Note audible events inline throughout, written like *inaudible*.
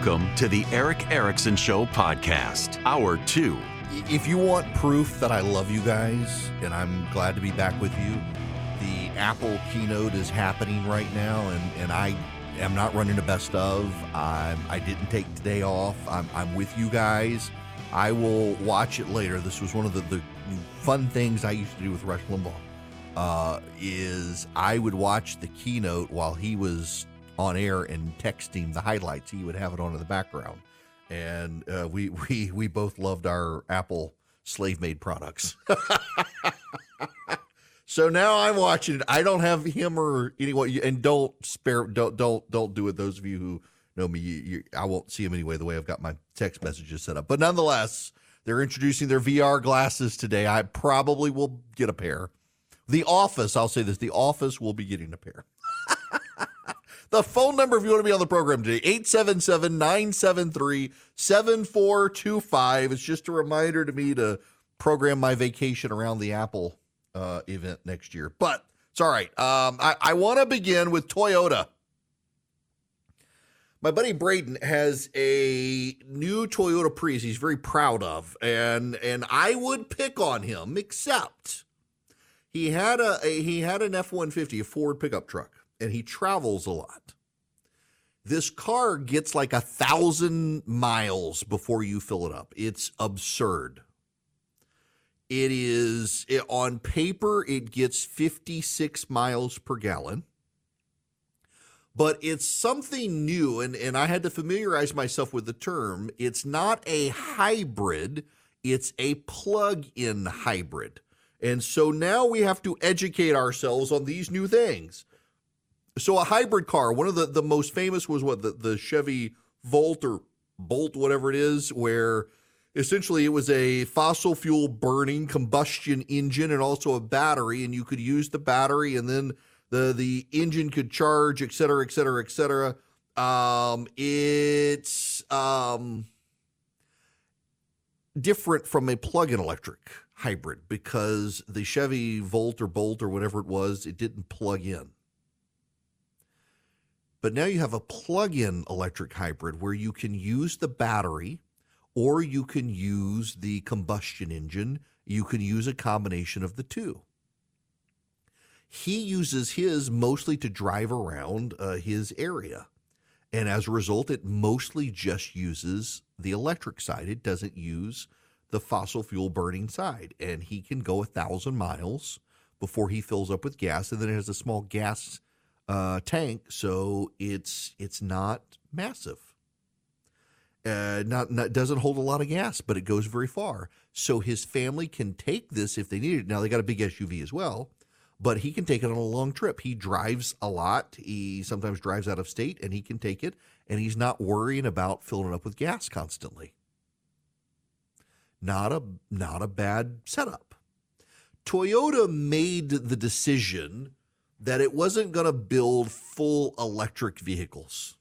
Welcome to the Erick Erickson Show podcast, hour two. If you want proof that I love you guys and I'm glad to be back with you, the Apple keynote is happening right now, and, and I am not running a best of. I'm, I didn't take today off. I'm, I'm with you guys. I will watch it later. This was one of the, the fun things I used to do with Rush Limbaugh. Uh, is I would watch the keynote while he was on air and texting the highlights. He would have it on in the background, and uh, we *laughs* we we both loved our Apple slave made products. *laughs* so now I'm watching it. I don't have him or anyone, and don't spare don't don't don't do it. Those of you who know me, you, you, I won't see him anyway. The way I've got my text messages set up, but nonetheless, they're introducing their VR glasses today. I probably will get a pair. The Office, I'll say this: The Office will be getting a pair. *laughs* The phone number, if you want to be on the program today, 877 973 7425. It's just a reminder to me to program my vacation around the Apple uh, event next year. But it's all right. Um, I, I want to begin with Toyota. My buddy Braden has a new Toyota Prius he's very proud of, and and I would pick on him, except he had a, a he had an F one fifty, a Ford pickup truck and he travels a lot. This car gets like a thousand miles before you fill it up. It's absurd. It is it, on paper, it gets 56 miles per gallon, but it's something new. And, and I had to familiarize myself with the term. It's not a hybrid, it's a plug in hybrid. And so now we have to educate ourselves on these new things. So a hybrid car, one of the, the most famous was what the, the Chevy Volt or Bolt, whatever it is, where essentially it was a fossil fuel burning combustion engine and also a battery, and you could use the battery and then the the engine could charge, et cetera, et cetera, et cetera. Um, it's um, different from a plug-in electric hybrid because the Chevy Volt or Bolt or whatever it was, it didn't plug in. But now you have a plug in electric hybrid where you can use the battery or you can use the combustion engine. You can use a combination of the two. He uses his mostly to drive around uh, his area. And as a result, it mostly just uses the electric side. It doesn't use the fossil fuel burning side. And he can go a thousand miles before he fills up with gas. And then it has a small gas uh, tank, so it's it's not massive. Uh, not, not doesn't hold a lot of gas, but it goes very far. So his family can take this if they need it. Now they got a big SUV as well, but he can take it on a long trip. He drives a lot. He sometimes drives out of state, and he can take it, and he's not worrying about filling up with gas constantly. Not a not a bad setup. Toyota made the decision that it wasn't going to build full electric vehicles.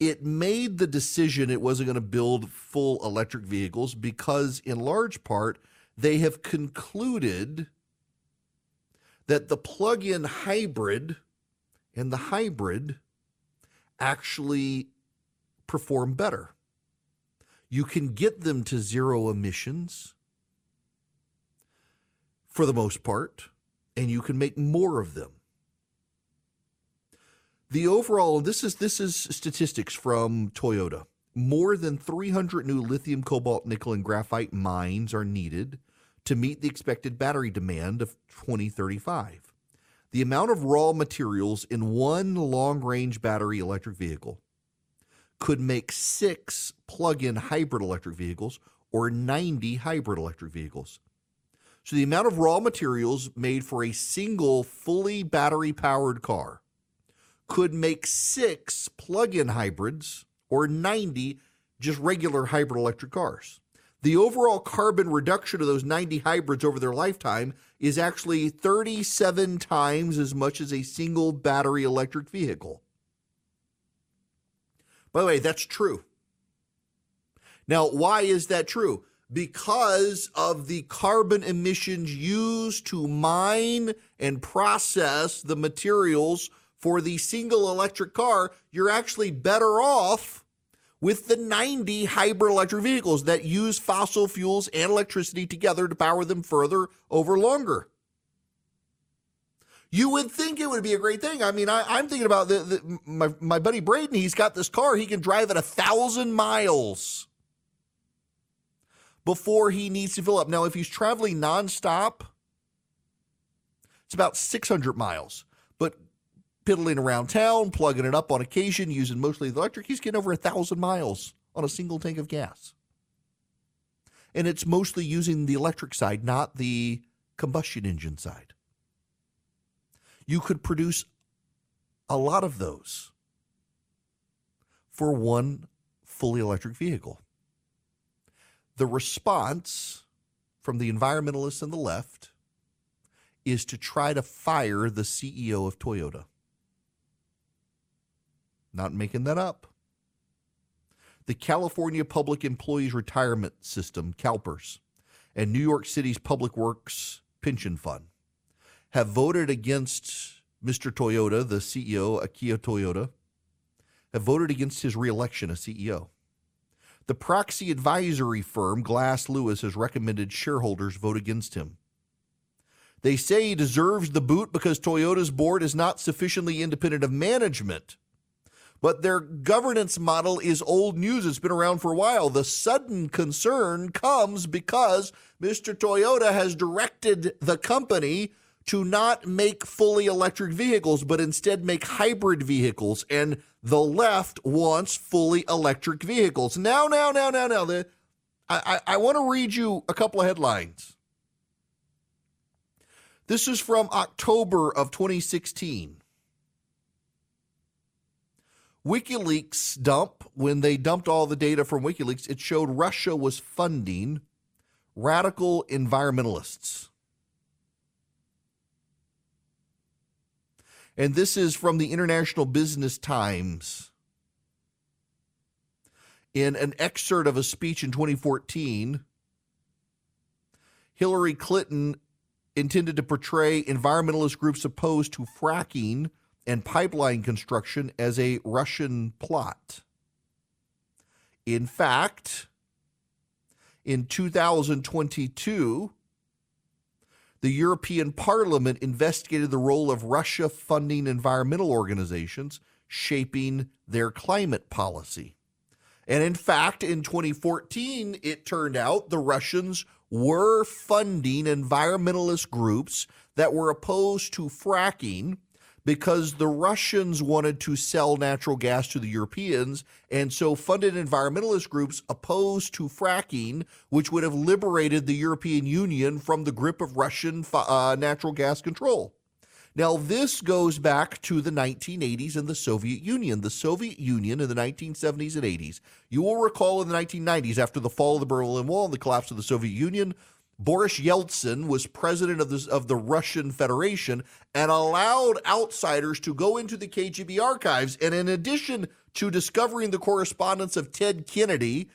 It made the decision it wasn't going to build full electric vehicles because, in large part, they have concluded that the plug in hybrid and the hybrid actually perform better. You can get them to zero emissions for the most part, and you can make more of them. The overall this is this is statistics from Toyota. More than 300 new lithium, cobalt, nickel, and graphite mines are needed to meet the expected battery demand of 2035. The amount of raw materials in one long range battery electric vehicle could make six plug in hybrid electric vehicles or 90 hybrid electric vehicles. So, the amount of raw materials made for a single fully battery powered car could make six plug in hybrids or 90 just regular hybrid electric cars. The overall carbon reduction of those 90 hybrids over their lifetime is actually 37 times as much as a single battery electric vehicle. By the way, that's true. Now, why is that true? Because of the carbon emissions used to mine and process the materials for the single electric car, you're actually better off with the 90 hybrid electric vehicles that use fossil fuels and electricity together to power them further over longer. You would think it would be a great thing. I mean, I, am thinking about the, the, my, my buddy Braden. He's got this car. He can drive it a thousand miles before he needs to fill up. Now, if he's traveling nonstop, it's about 600 miles. But piddling around town, plugging it up on occasion, using mostly the electric, he's getting over a thousand miles on a single tank of gas. And it's mostly using the electric side, not the combustion engine side. You could produce a lot of those for one fully electric vehicle. The response from the environmentalists and the left is to try to fire the CEO of Toyota. Not making that up. The California Public Employees Retirement System, CalPERS, and New York City's Public Works Pension Fund have voted against Mr. Toyota, the CEO, Akio Toyoda, have voted against his reelection as CEO. The proxy advisory firm Glass Lewis has recommended shareholders vote against him. They say he deserves the boot because Toyota's board is not sufficiently independent of management but their governance model is old news. It's been around for a while. The sudden concern comes because Mr. Toyota has directed the company to not make fully electric vehicles, but instead make hybrid vehicles. And the left wants fully electric vehicles. Now, now, now, now, now, the, I, I, I want to read you a couple of headlines. This is from October of 2016. WikiLeaks dump, when they dumped all the data from WikiLeaks, it showed Russia was funding radical environmentalists. And this is from the International Business Times. In an excerpt of a speech in 2014, Hillary Clinton intended to portray environmentalist groups opposed to fracking and pipeline construction as a Russian plot. In fact, in 2022, the European Parliament investigated the role of Russia funding environmental organizations shaping their climate policy. And in fact, in 2014, it turned out the Russians were funding environmentalist groups that were opposed to fracking because the Russians wanted to sell natural gas to the Europeans, and so funded environmentalist groups opposed to fracking, which would have liberated the European Union from the grip of Russian uh, natural gas control. Now, this goes back to the 1980s and the Soviet Union. The Soviet Union in the 1970s and 80s. You will recall in the 1990s, after the fall of the Berlin Wall and the collapse of the Soviet Union, Boris Yeltsin was president of, the of the Russian Federation and allowed outsiders to go into the KGB archives. And in addition to discovering the correspondence of Ted Kennedy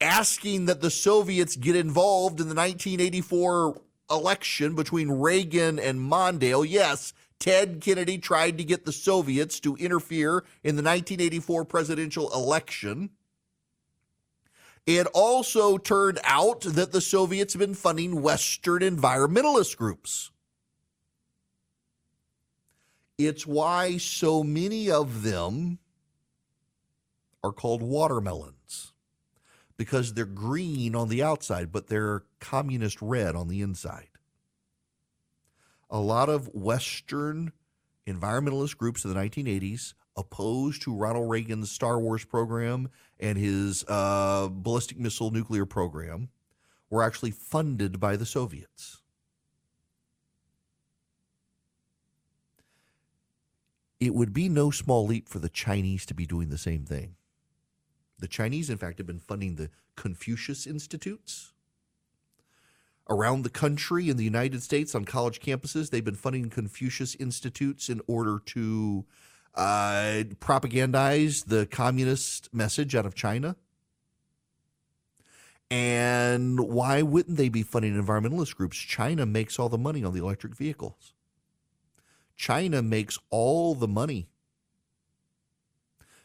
asking that the Soviets get involved in the 1984 election between Reagan and Mondale, yes, Ted Kennedy tried to get the Soviets to interfere in the 1984 presidential election. It also turned out that the Soviets have been funding Western environmentalist groups. It's why so many of them are called watermelons because they're green on the outside, but they're communist red on the inside. A lot of Western environmentalist groups in the 1980s opposed to Ronald Reagan's Star Wars program and his uh, ballistic missile nuclear program were actually funded by the Soviets. It would be no small leap for the Chinese to be doing the same thing. The Chinese, in fact, have been funding the Confucius Institutes. Around the country in the United States on college campuses, they've been funding Confucius Institutes in order to uh, propagandize the communist message out of China. And why wouldn't they be funding environmentalist groups? China makes all the money on the electric vehicles. China makes all the money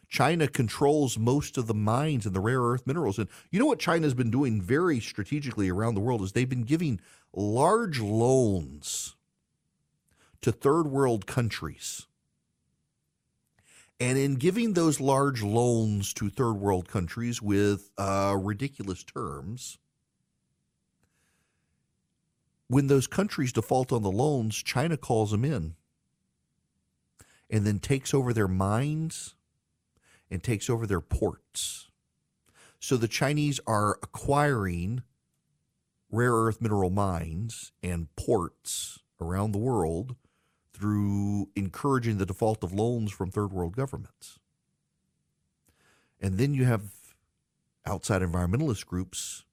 China controls most of the mines and the rare earth minerals. And you know what China's been doing very strategically around the world is they've been giving large loans to third world countries. And in giving those large loans to third world countries with uh, ridiculous terms, when those countries default on the loans, China calls them in and then takes over their mines and takes over their ports. So the Chinese are acquiring rare earth mineral mines and ports around the world through encouraging the default of loans from third world governments. And then you have outside environmentalist groups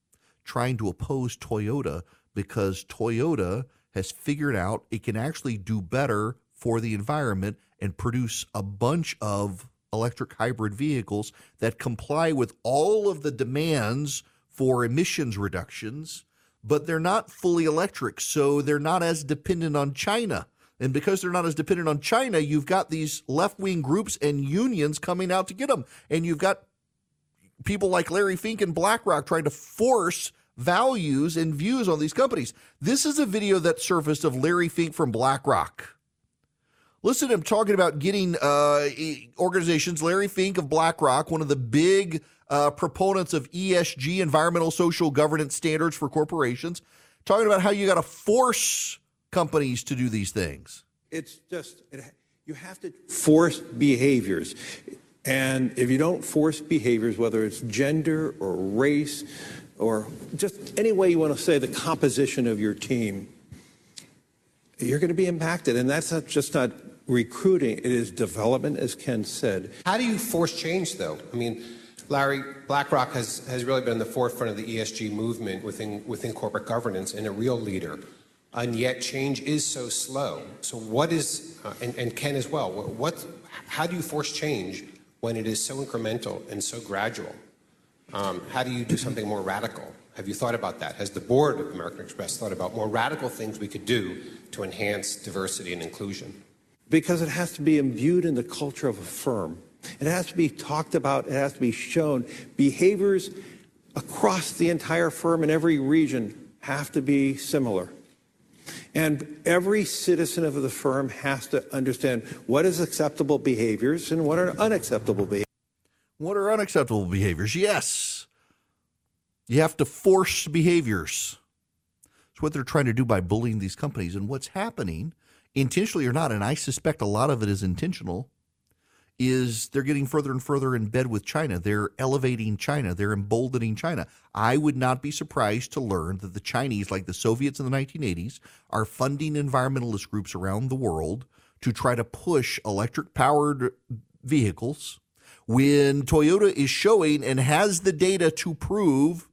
trying to oppose Toyota because Toyota has figured out it can actually do better for the environment and produce a bunch of electric hybrid vehicles that comply with all of the demands for emissions reductions, but they're not fully electric, so they're not as dependent on China. And because they're not as dependent on China, you've got these left wing groups and unions coming out to get them. And you've got people like Larry Fink and BlackRock trying to force values and views on these companies. This is a video that surfaced of Larry Fink from BlackRock Listen to him talking about getting uh, organizations, Larry Fink of BlackRock, one of the big uh, proponents of ESG, environmental social governance standards for corporations, talking about how you got to force companies to do these things. It's just, it, you have to force behaviors. And if you don't force behaviors, whether it's gender or race or just any way you want to say the composition of your team, you're going to be impacted. And that's not just not recruiting, it is development, as Ken said. How do you force change, though? I mean, Larry, BlackRock has, has really been the forefront of the ESG movement within, within corporate governance and a real leader. And yet change is so slow. So what is, uh, and, and Ken as well, what, how do you force change when it is so incremental and so gradual? Um, how do you do something more radical? Have you thought about that? Has the board of American Express thought about more radical things we could do to enhance diversity and inclusion? because it has to be imbued in the culture of a firm. It has to be talked about, it has to be shown. Behaviors across the entire firm in every region have to be similar. And every citizen of the firm has to understand what is acceptable behaviors and what are unacceptable behaviors. What are unacceptable behaviors? Yes. You have to force behaviors. It's what they're trying to do by bullying these companies. And what's happening intentionally or not, and I suspect a lot of it is intentional, is they're getting further and further in bed with China. They're elevating China. They're emboldening China. I would not be surprised to learn that the Chinese, like the Soviets in the 1980s, are funding environmentalist groups around the world to try to push electric powered vehicles when Toyota is showing and has the data to prove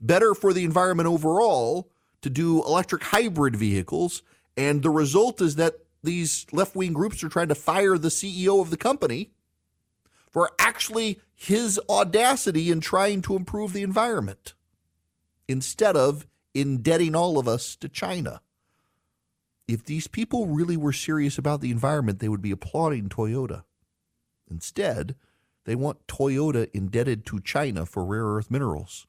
better for the environment overall to do electric hybrid vehicles and the result is that these left wing groups are trying to fire the CEO of the company for actually his audacity in trying to improve the environment instead of indebting all of us to China. If these people really were serious about the environment, they would be applauding Toyota. Instead, they want Toyota indebted to China for rare earth minerals.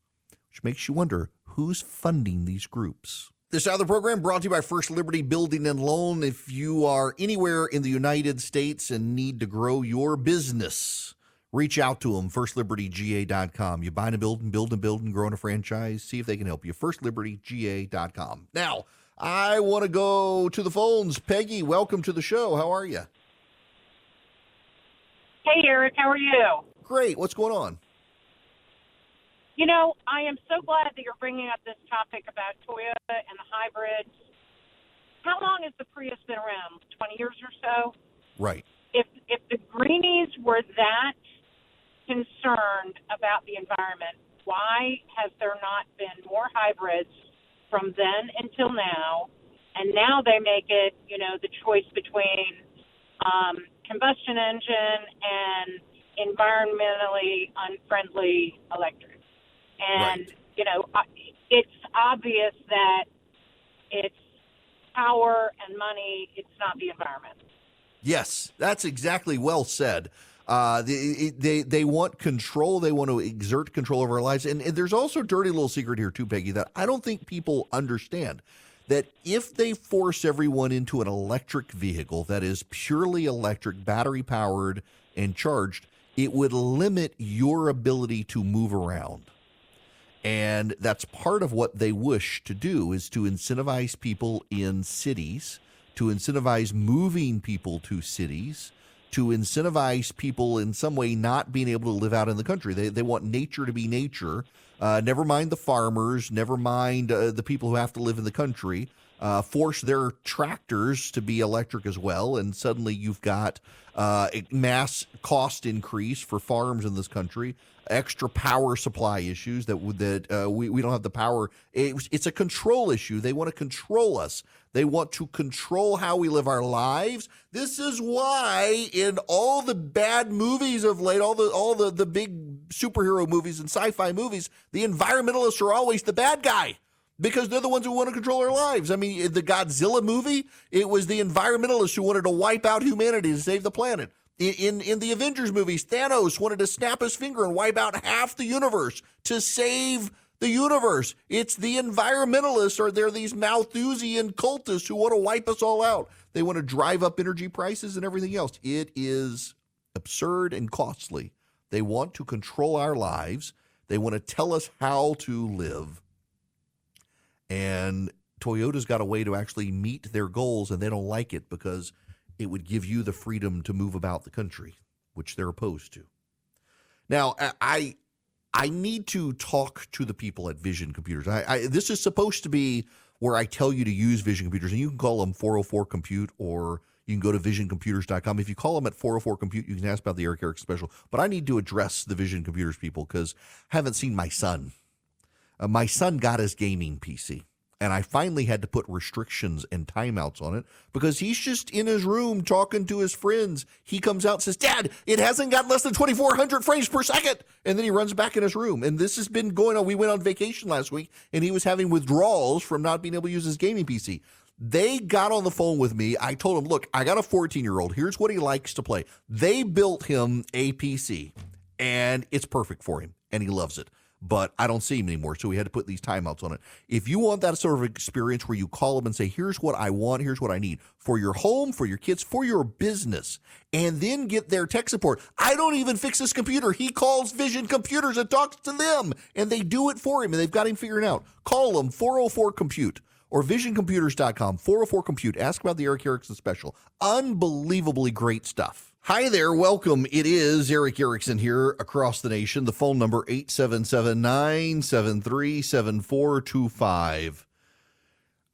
which makes you wonder who's funding these groups. This other program brought to you by First Liberty Building and Loan. If you are anywhere in the United States and need to grow your business, reach out to them, firstlibertyga.com. You buy and build and build and build and grow in a franchise. See if they can help you. Firstlibertyga.com. Now, I want to go to the phones. Peggy, welcome to the show. How are you? Hey, Eric, how are you? Great. What's going on? You know, I am so glad that you're bringing up this topic about Toyota and the hybrids. How long has the Prius been around? 20 years or so? Right. If if the greenies were that concerned about the environment, why has there not been more hybrids from then until now? And now they make it, you know, the choice between um, combustion engine and environmentally unfriendly electric. And, Right. you know, it's obvious that it's power and money, it's not the environment. Yes, that's exactly well said. Uh, they, they they want control. They want to exert control over our lives. And, and there's also a dirty little secret here too, Peggy, that I don't think people understand. That if they force everyone into an electric vehicle that is purely electric, battery powered, and charged, it would limit your ability to move around. And that's part of what they wish to do is to incentivize people in cities, to incentivize moving people to cities, to incentivize people in some way not being able to live out in the country. They, they want nature to be nature. Uh, never mind the farmers, never mind uh, the people who have to live in the country. Uh, force their tractors to be electric as well, and suddenly you've got uh, mass cost increase for farms in this country, extra power supply issues that that uh, we we don't have the power. It, it's a control issue. They want to control us. They want to control how we live our lives. This is why in all the bad movies of late, all the all the the big superhero movies and sci-fi movies, the environmentalists are always the bad guy because they're the ones who want to control our lives. I mean, eh, the Godzilla movie, it was the environmentalists who wanted to wipe out humanity to save the planet. In, in in the Avengers movies, Thanos wanted to snap his finger and wipe out half the universe to save the universe. It's the environmentalists or they're these Malthusian cultists who want to wipe us all out. They want to drive up energy prices and everything else. It is absurd and costly. They want to control our lives. They want to tell us how to live. And Toyota's got a way to actually meet their goals, and they don't like it because it would give you the freedom to move about the country, which they're opposed to. Now, I- I need to talk to the people at Vision Computers. I, I this is supposed to be where I tell you to use Vision Computers, and you can call them 404 Compute or you can go to visioncomputers.com. If you call them at 404 Compute, you can ask about the Eric Eric special. But I need to address the Vision Computers people because I haven't seen my son. Uh, my son got his gaming PC, and I finally had to put restrictions and timeouts on it because he's just in his room talking to his friends. He comes out and says, Dad, it hasn't got less than 2,400 frames per second. And then he runs back in his room. And this has been going on. We went on vacation last week, and he was having withdrawals from not being able to use his gaming PC. They got on the phone with me. I told him, look, I got a 14 year old. Here's what he likes to play. They built him a PC, and it's perfect for him, and he loves it but I don't see him anymore. So we had to put these timeouts on it. If you want that sort of experience where you call them and say, here's what I want, here's what I need for your home, for your kids, for your business, and then get their tech support. I don't even fix this computer. He calls Vision Computers and talks to them, and they do it for him, and they've got him figured out. Call them 404 Compute or visioncomputers.com, 404 Compute. Ask about the Erick Erickson special. Unbelievably great stuff. Hi there, welcome. It is Erick Erickson here across the nation. The phone number 877-973-7425.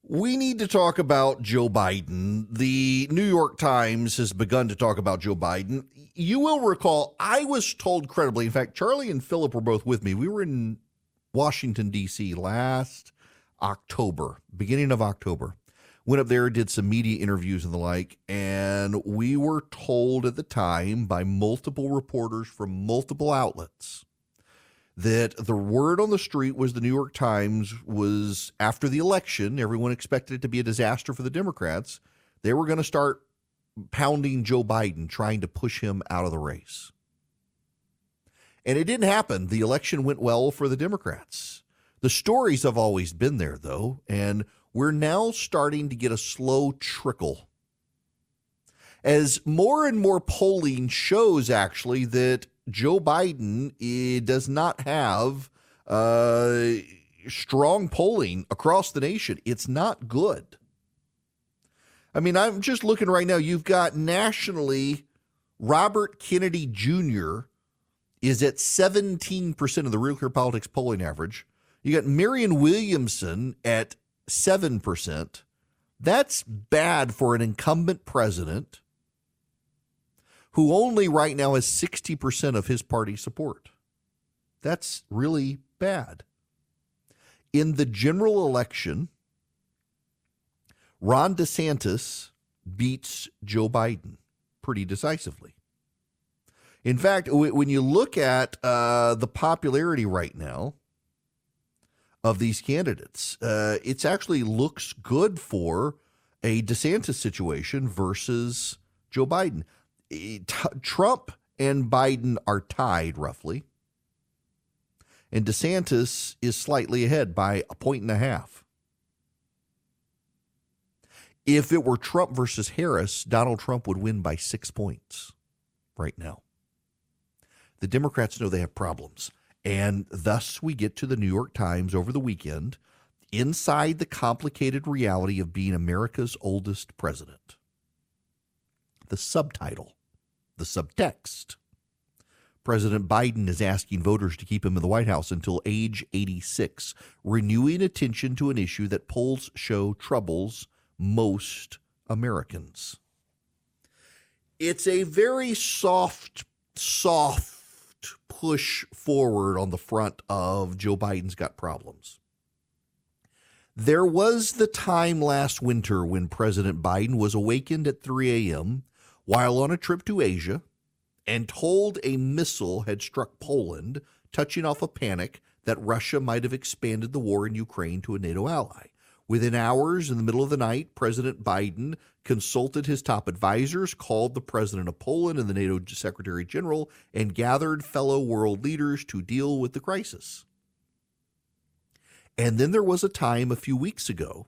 We need to talk about Joe Biden. The New York Times has begun to talk about Joe Biden. You will recall I was told credibly, in fact, Charlie and Philip were both with me. We were in Washington D.C. last October, beginning of October went up there, did some media interviews and the like, and we were told at the time by multiple reporters from multiple outlets that the word on the street was the New York Times was after the election, everyone expected it to be a disaster for the Democrats. They were going to start pounding Joe Biden, trying to push him out of the race. And it didn't happen. The election went well for the Democrats. The stories have always been there, though, and we're now starting to get a slow trickle. As more and more polling shows, actually, that Joe Biden eh, does not have uh, strong polling across the nation. It's not good. I mean, I'm just looking right now. You've got nationally Robert Kennedy Jr. is at 17% of the Real Clear Politics polling average. You got Marianne Williamson at 7%. That's bad for an incumbent president who only right now has 60% of his party support. That's really bad. In the general election, Ron DeSantis beats Joe Biden pretty decisively. In fact, when you look at uh, the popularity right now of these candidates, uh, it actually looks good for a DeSantis situation versus Joe Biden. Trump and Biden are tied roughly, and DeSantis is slightly ahead by a point and a half. If it were Trump versus Harris, Donald Trump would win by six points right now. The Democrats know they have problems. And thus we get to the New York Times over the weekend inside the complicated reality of being America's oldest president. The subtitle, the subtext. President Biden is asking voters to keep him in the White House until age 86, renewing attention to an issue that polls show troubles most Americans. It's a very soft, soft push forward on the front of Joe Biden's got problems. There was the time last winter when President Biden was awakened at 3 a.m. while on a trip to Asia and told a missile had struck Poland, touching off a panic that Russia might have expanded the war in Ukraine to a NATO ally. Within hours, in the middle of the night, President Biden consulted his top advisors, called the president of Poland and the NATO Secretary General, and gathered fellow world leaders to deal with the crisis. And then there was a time a few weeks ago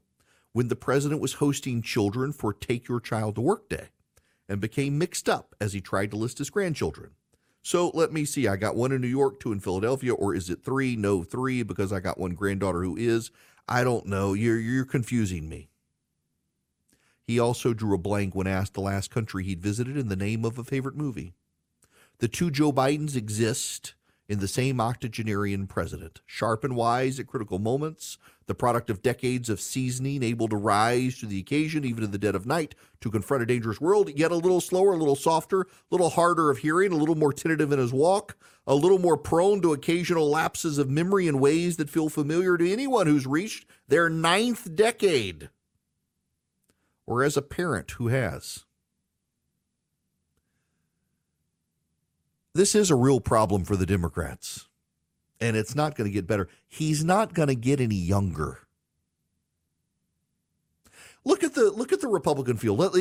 when the president was hosting children for Take Your Child to Work Day and became mixed up as he tried to list his grandchildren. So let me see. I got one in New York, two in Philadelphia, or is it three? No, three, because I got one granddaughter who is. I don't know. You're you're confusing me. He also drew a blank when asked the last country he'd visited in the name of a favorite movie. The two Joe Bidens exist in the same octogenarian president, sharp and wise at critical moments, the product of decades of seasoning, able to rise to the occasion even in the dead of night to confront a dangerous world, yet a little slower, a little softer, a little harder of hearing, a little more tentative in his walk, a little more prone to occasional lapses of memory in ways that feel familiar to anyone who's reached their ninth decade, or as a parent who has. This is a real problem for the Democrats, and it's not going to get better. He's not going to get any younger. Look at the look at the Republican field.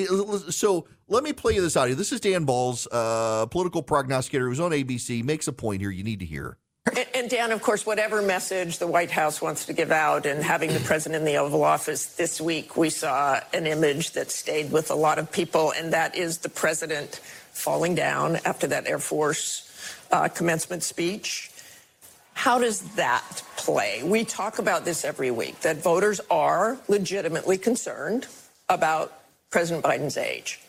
So let me play you this audio. This is Dan Balz, uh, political prognosticator who's on ABC. Makes a point here you need to hear. And, Dan, of course, whatever message the White House wants to give out, and having the president in the Oval Office this week, we saw an image that stayed with a lot of people, and that is the president falling down after that Air Force uh, commencement speech. How does that play? We talk about this every week that voters are legitimately concerned about President Biden's age.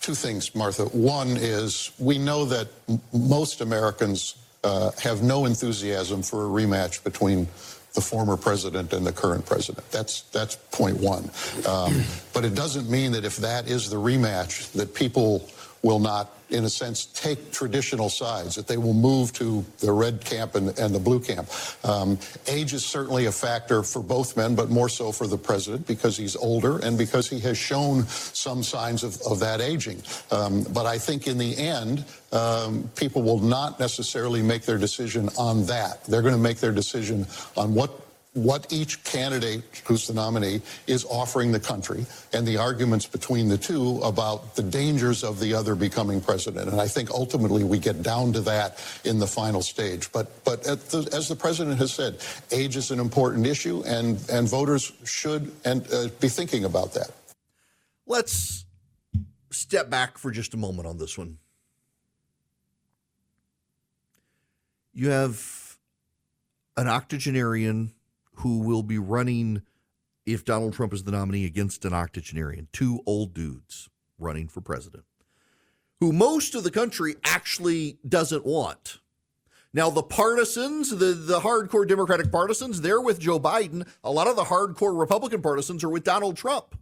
Two things, Martha. One is we know that most Americans uh, have no enthusiasm for a rematch between the former president and the current president. That's that's point one. Um, but it doesn't mean that if that is the rematch, that people will not, in a sense, take traditional sides, that they will move to the red camp and, and the blue camp. Um, age is certainly a factor for both men, but more so for the president because he's older and because he has shown some signs of, of that aging. Um, but I think in the end, um, people will not necessarily make their decision on that. They're going to make their decision on what what each candidate who's the nominee is offering the country and the arguments between the two about the dangers of the other becoming president. And I think ultimately we get down to that in the final stage. But but the, as the president has said, age is an important issue, and and voters should and uh, be thinking about that. Let's step back for just a moment on this one. You have an octogenarian who will be running if Donald Trump is the nominee against an octogenarian, two old dudes running for president, who most of the country actually doesn't want. Now, the partisans, the, the hardcore Democratic partisans, they're with Joe Biden. A lot of the hardcore Republican partisans are with Donald Trump.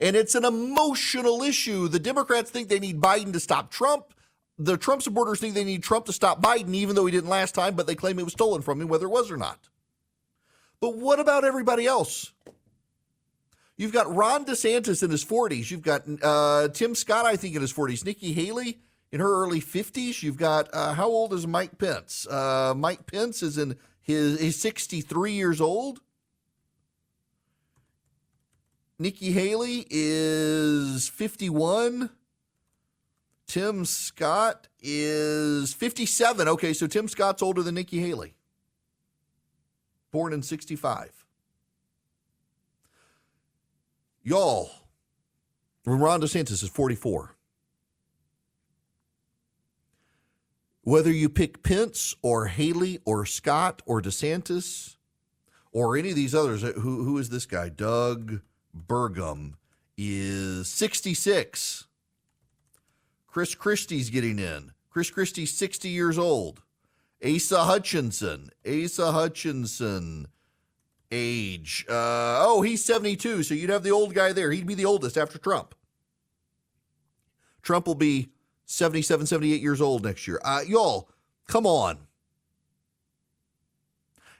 And it's an emotional issue. The Democrats think they need Biden to stop Trump. The Trump supporters think they need Trump to stop Biden, even though he didn't last time, but they claim it was stolen from him, whether it was or not. But what about everybody else? You've got Ron DeSantis in his 40s. You've got uh, Tim Scott, I think, in his 40s. Nikki Haley in her early 50s. You've got, uh, how old is Mike Pence? Uh, Mike Pence is in his, he's 63 years old. Nikki Haley is 51. Tim Scott is 57. Okay, so Tim Scott's older than Nikki Haley born in 65. Y'all, Ron DeSantis is 44. Whether you pick Pence or Haley or Scott or DeSantis or any of these others, uh, who, who is this guy? Doug Burgum is 66. Chris Christie's getting in. Chris Christie's 60 years old. Asa Hutchinson. Asa Hutchinson. Age. Uh, oh, he's 72. So you'd have the old guy there. He'd be the oldest after Trump. Trump will be 77, 78 years old next year. Uh, y'all, come on.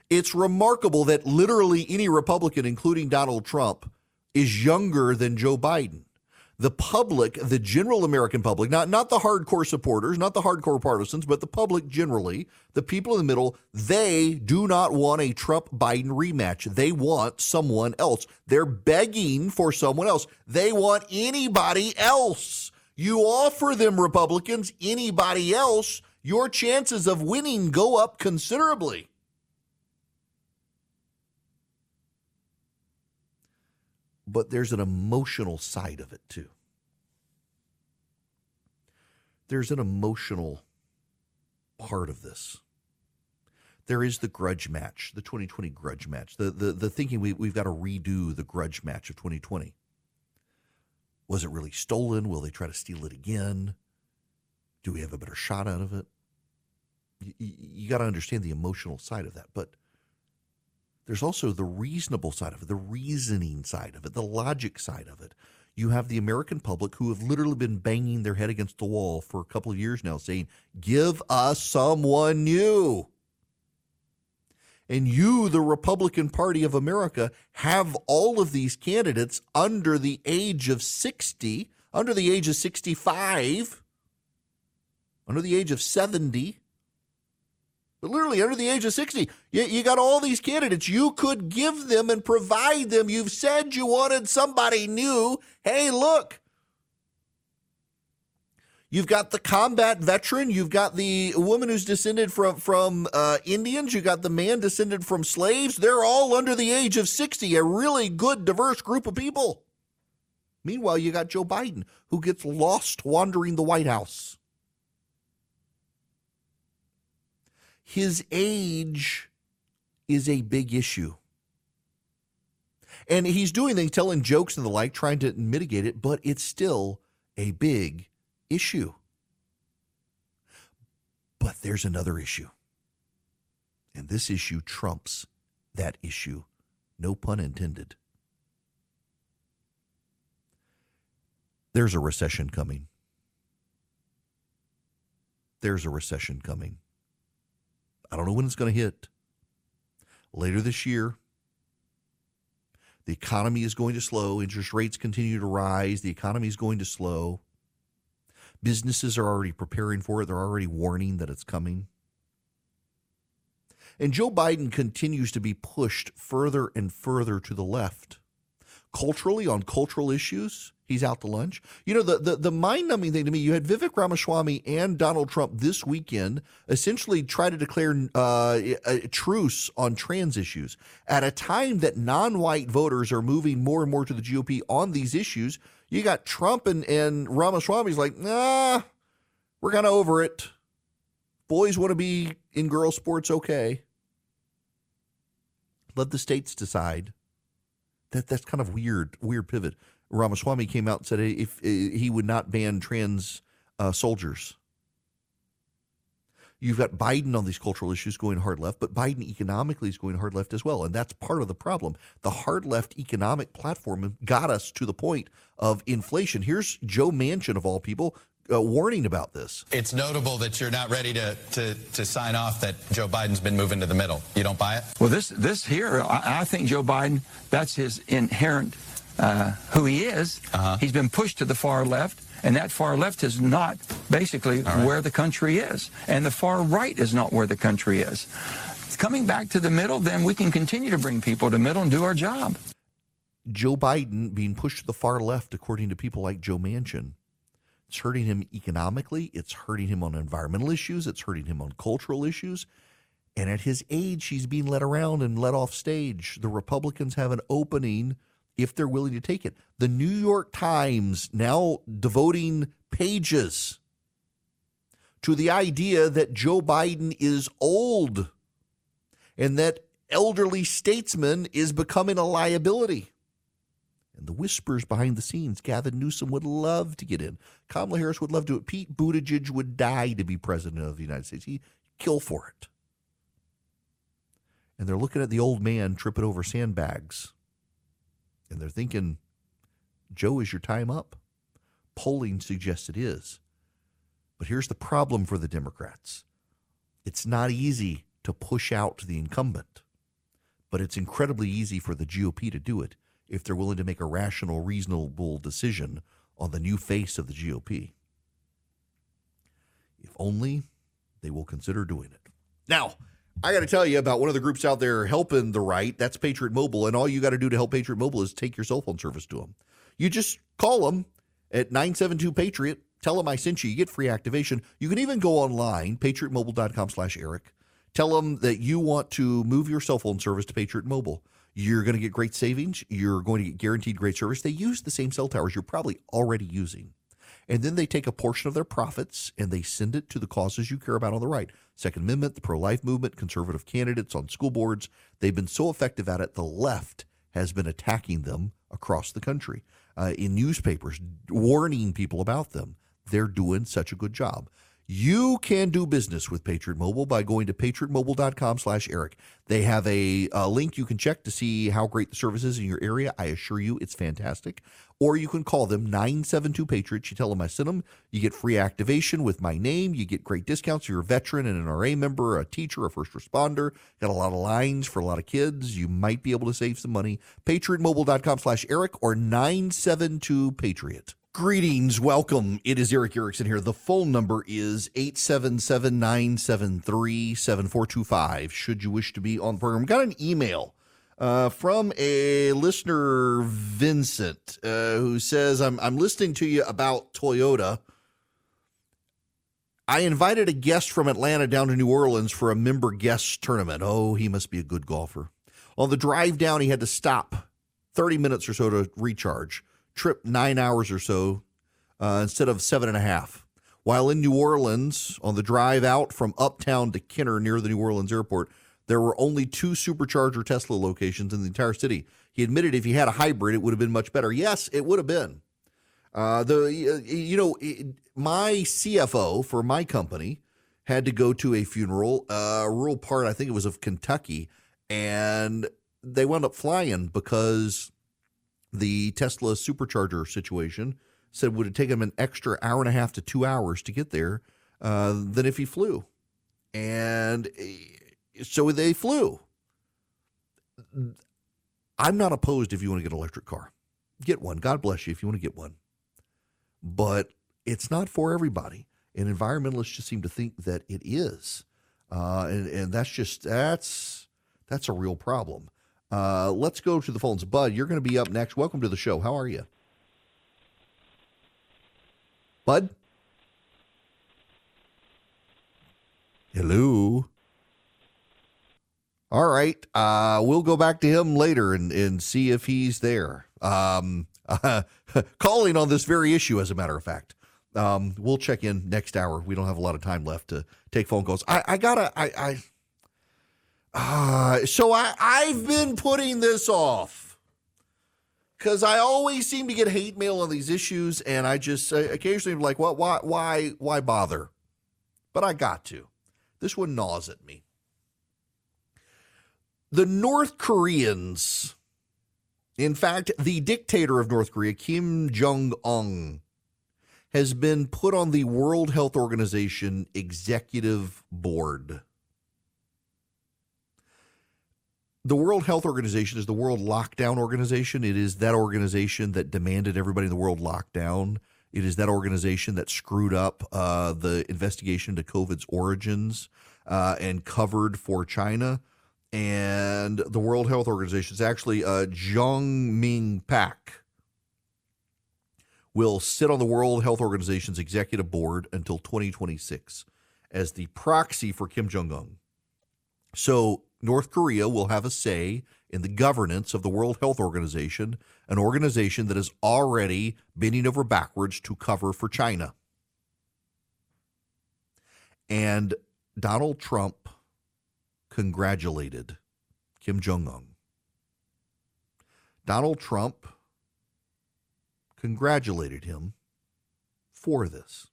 It's remarkable that literally any Republican, including Donald Trump, is younger than Joe Biden the public, the general American public, not, not the hardcore supporters, not the hardcore partisans, but the public generally, the people in the middle, they do not want a Trump Biden rematch. They want someone else. They're begging for someone else. They want anybody else. You offer them Republicans, anybody else, your chances of winning go up considerably. But there's an emotional side of it too. There's an emotional part of this. There is the grudge match, the 2020 grudge match, the, the, the thinking we, we've got to redo the grudge match of 2020. Was it really stolen? Will they try to steal it again? Do we have a better shot out of it? You, you got to understand the emotional side of that. But there's also the reasonable side of it, the reasoning side of it, the logic side of it. You have the American public who have literally been banging their head against the wall for a couple of years now saying, Give us someone new. And you, the Republican Party of America, have all of these candidates under the age of 60, under the age of 65, under the age of 70 but literally under the age of 60. You, you got all these candidates. You could give them and provide them. You've said you wanted somebody new. Hey, look. You've got the combat veteran. You've got the woman who's descended from from uh, Indians. You got the man descended from slaves. They're all under the age of sixty. A really good, diverse group of people. Meanwhile, you got Joe Biden, who gets lost wandering the White House. His age is a big issue. And he's doing things, telling jokes and the like, trying to mitigate it, but it's still a big issue. But there's another issue. And this issue trumps that issue. No pun intended. There's a recession coming. There's a recession coming. I don't know when it's going to hit. Later this year, the economy is going to slow. Interest rates continue to rise. The economy is going to slow. Businesses are already preparing for it. They're already warning that it's coming. And Joe Biden continues to be pushed further and further to the left. Culturally, on cultural issues, he's out to lunch. You know, the, the, the mind numbing thing to me, you had Vivek Ramaswamy and Donald Trump this weekend essentially try to declare uh, a truce on trans issues at a time that non white voters are moving more and more to the GOP on these issues. You got Trump and, and Ramaswamy's like, nah, we're kind of over it. Boys want to be in girl sports, okay. Let the states decide. That that's kind of weird, weird pivot. Ramaswamy came out and said if, if he would not ban trans uh, soldiers. You've got Biden on these cultural issues going hard left, but Biden economically is going hard left as well. And that's part of the problem. The hard left economic platform got us to the point of inflation. Here's Joe Manchin, of all people, uh, warning about this. It's notable that you're not ready to, to, to sign off that Joe Biden's been moving to the middle. You don't buy it? Well, this, this here, I, I think Joe Biden, that's his inherent uh, who he is. Uh-huh. He's been pushed to the far left. And that far left is not basically right. where the country is. And the far right is not where the country is. Coming back to the middle, then we can continue to bring people to the middle and do our job. Joe Biden being pushed to the far left, according to people like Joe Manchin. It's hurting him economically. It's hurting him on environmental issues. It's hurting him on cultural issues. And at his age, he's being led around and led off stage. The Republicans have an opening if they're willing to take it. The New York Times now devoting pages to the idea that Joe Biden is old and that elderly statesman is becoming a liability. And the whispers behind the scenes, Gavin Newsom would love to get in. Kamala Harris would love to. It. Pete Buttigieg would die to be president of the United States. He'd kill for it. And they're looking at the old man tripping over sandbags and they're thinking, Joe, is your time up? Polling suggests it is. But here's the problem for the Democrats it's not easy to push out the incumbent, but it's incredibly easy for the GOP to do it if they're willing to make a rational, reasonable decision on the new face of the GOP. If only they will consider doing it. Now, I got to tell you about one of the groups out there helping the right. That's Patriot Mobile. And all you got to do to help Patriot Mobile is take your cell phone service to them. You just call them at 972 Patriot. Tell them I sent you. You get free activation. You can even go online, patriotmobile.com slash Eric. Tell them that you want to move your cell phone service to Patriot Mobile. You're going to get great savings. You're going to get guaranteed great service. They use the same cell towers you're probably already using. And then they take a portion of their profits and they send it to the causes you care about on the right. Second Amendment, the pro life movement, conservative candidates on school boards. They've been so effective at it, the left has been attacking them across the country uh, in newspapers, warning people about them. They're doing such a good job. You can do business with Patriot Mobile by going to patriotmobile.com slash Eric. They have a, a, link you can check to see how great the service is in your area. I assure you it's fantastic. Or you can call them 972 Patriots. You tell them I sent them. You get free activation with my name. You get great discounts you're a veteran and an NRA member, a teacher, a first responder. Got a lot of lines for a lot of kids. You might be able to save some money. PatriotMobile.com slash Eric or 972 Patriot. Greetings, welcome. It is Erick Erickson here. The phone number is 877 973 7425. Should you wish to be on the program, got an email uh, from a listener, Vincent, uh, who says, I'm, I'm listening to you about Toyota. I invited a guest from Atlanta down to New Orleans for a member guest tournament. Oh, he must be a good golfer. On the drive down, he had to stop 30 minutes or so to recharge trip nine hours or so uh, instead of seven and a half. While in New Orleans, on the drive out from uptown to Kenner near the New Orleans airport, there were only two supercharger Tesla locations in the entire city. He admitted if he had a hybrid, it would have been much better. Yes, it would have been. Uh, the you know my CFO for my company had to go to a funeral, uh, a rural part I think it was of Kentucky, and they wound up flying because the Tesla supercharger situation said would have taken him an extra hour and a half to two hours to get there uh, than if he flew. And eh, so they flew. I'm not opposed if you want to get an electric car. Get one. God bless you if you want to get one. But it's not for everybody. And environmentalists just seem to think that it is. uh, and and that's just that's that's a real problem. Uh, let's go to the phones. Bud, you're going to be up next. Welcome to the show. How are you, Bud? Hello. All right. Uh, we'll go back to him later and, and see if he's there. Um, uh, *laughs* calling on this very issue, as a matter of fact. Um, we'll check in next hour. We don't have a lot of time left to take phone calls. I, I gotta, I, I, uh, so I, I've been putting this off because I always seem to get hate mail on these issues, and I just uh, occasionally am like, well, why, why, why bother? But I got to. This one gnaws at me. The North Koreans, in fact, the dictator of North Korea, Kim Jong un, has been put on the World Health Organization executive board. The World Health Organization is the World Lockdown Organization. It is that organization that demanded everybody in the world lock down. It is that organization that screwed up uh, the investigation into COVID's origins uh, and covered for China. And the World Health Organization is actually uh, Jong Ming Pak will sit on the World Health Organization's executive board until 2026 as the proxy for Kim Jong un. So North Korea will have a say in the governance of the World Health Organization, an organization that is already bending over backwards to cover for China. And Donald Trump congratulated Kim Jong un. Donald Trump congratulated him for this.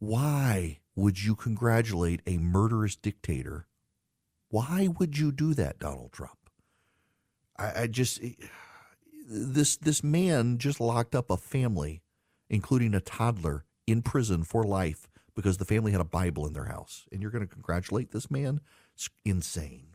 Why would you congratulate a murderous dictator? Why would you do that, Donald Trump? I, I just eh, this this man just locked up a family, including a toddler, in prison for life because the family had a Bible in their house. And you're going to congratulate this man? It's insane.